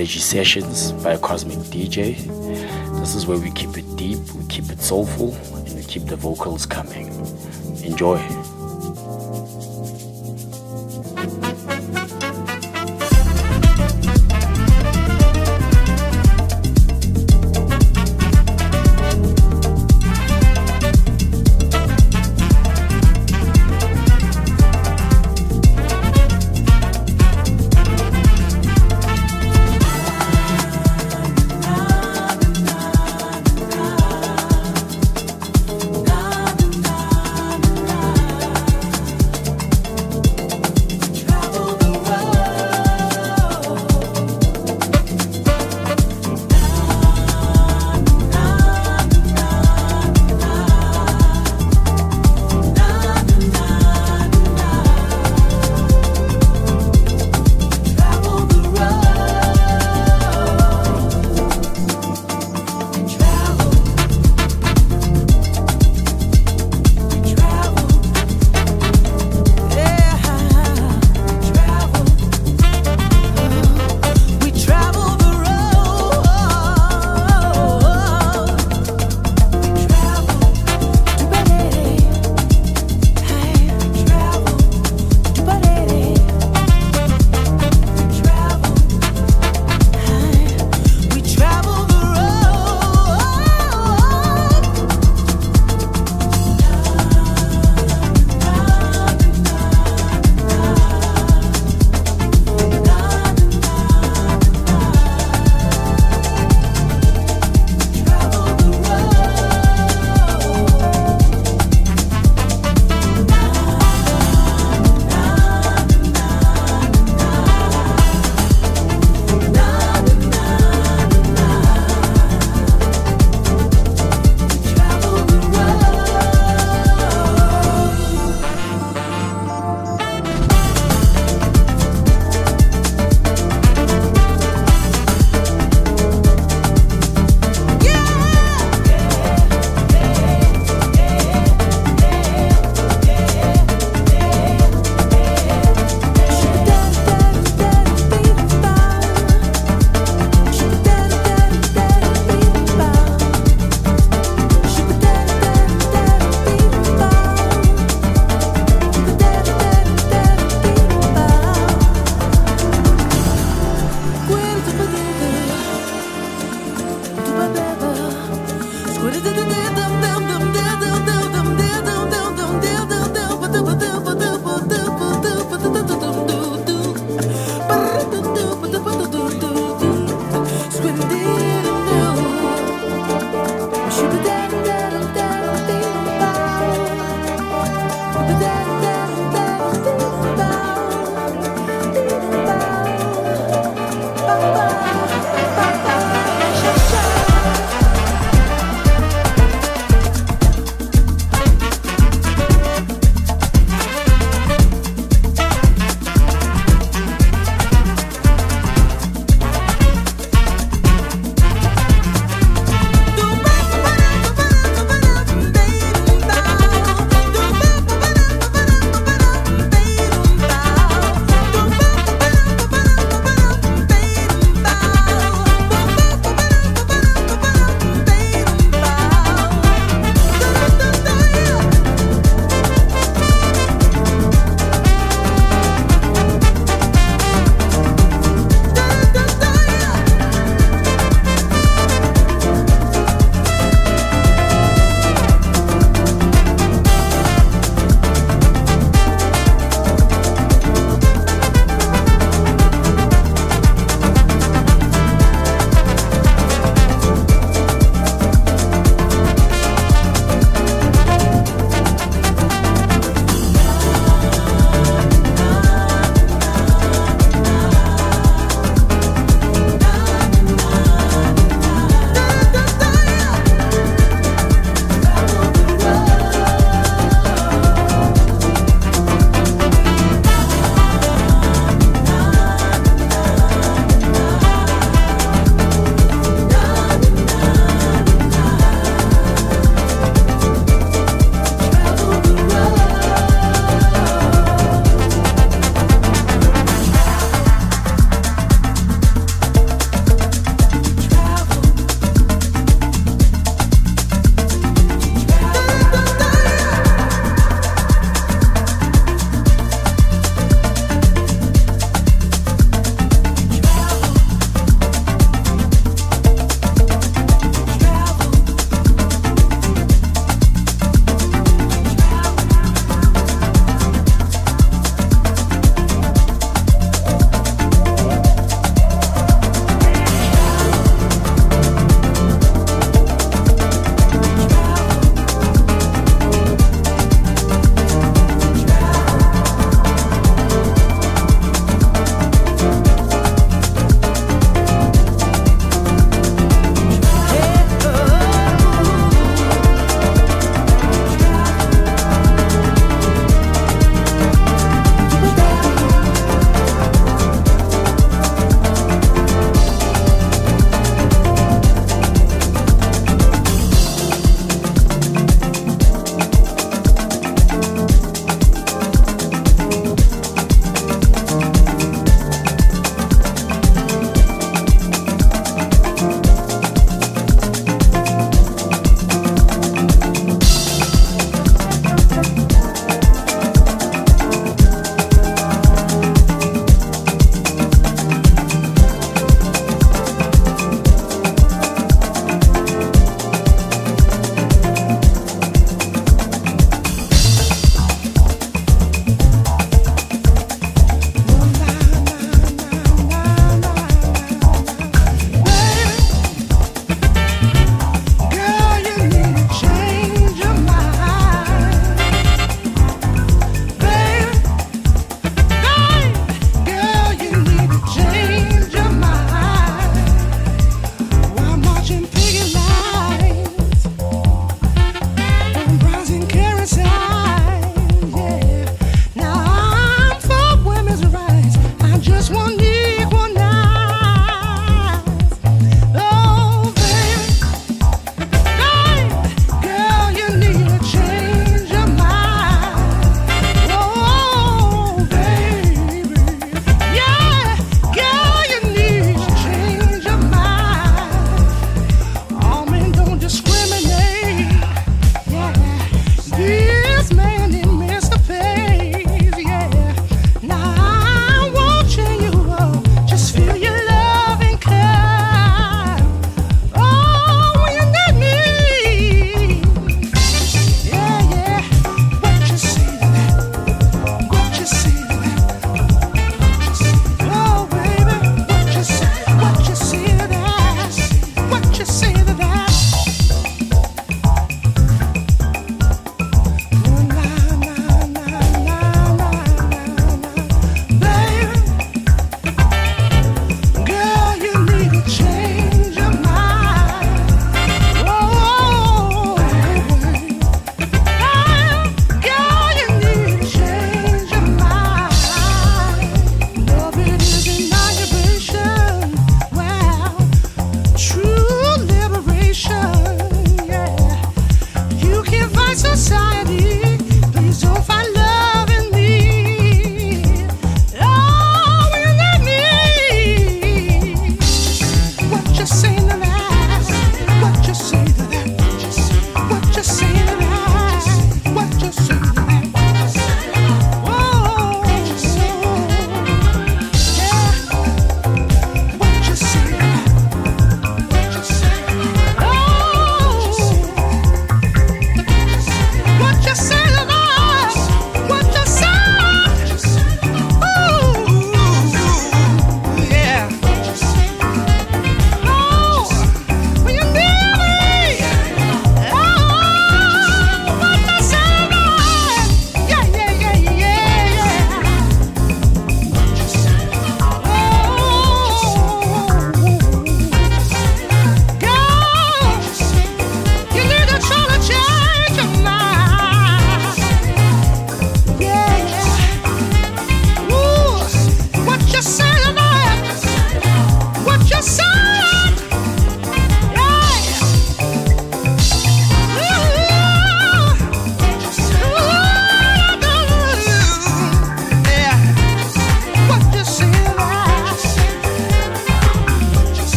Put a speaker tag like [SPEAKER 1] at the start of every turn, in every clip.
[SPEAKER 1] Allergy Sessions by Cosmic DJ. This is where we keep it deep, we keep it soulful, and we keep the vocals coming. Enjoy.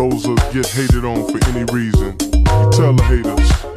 [SPEAKER 2] Those that get hated on for any reason. You tell the haters.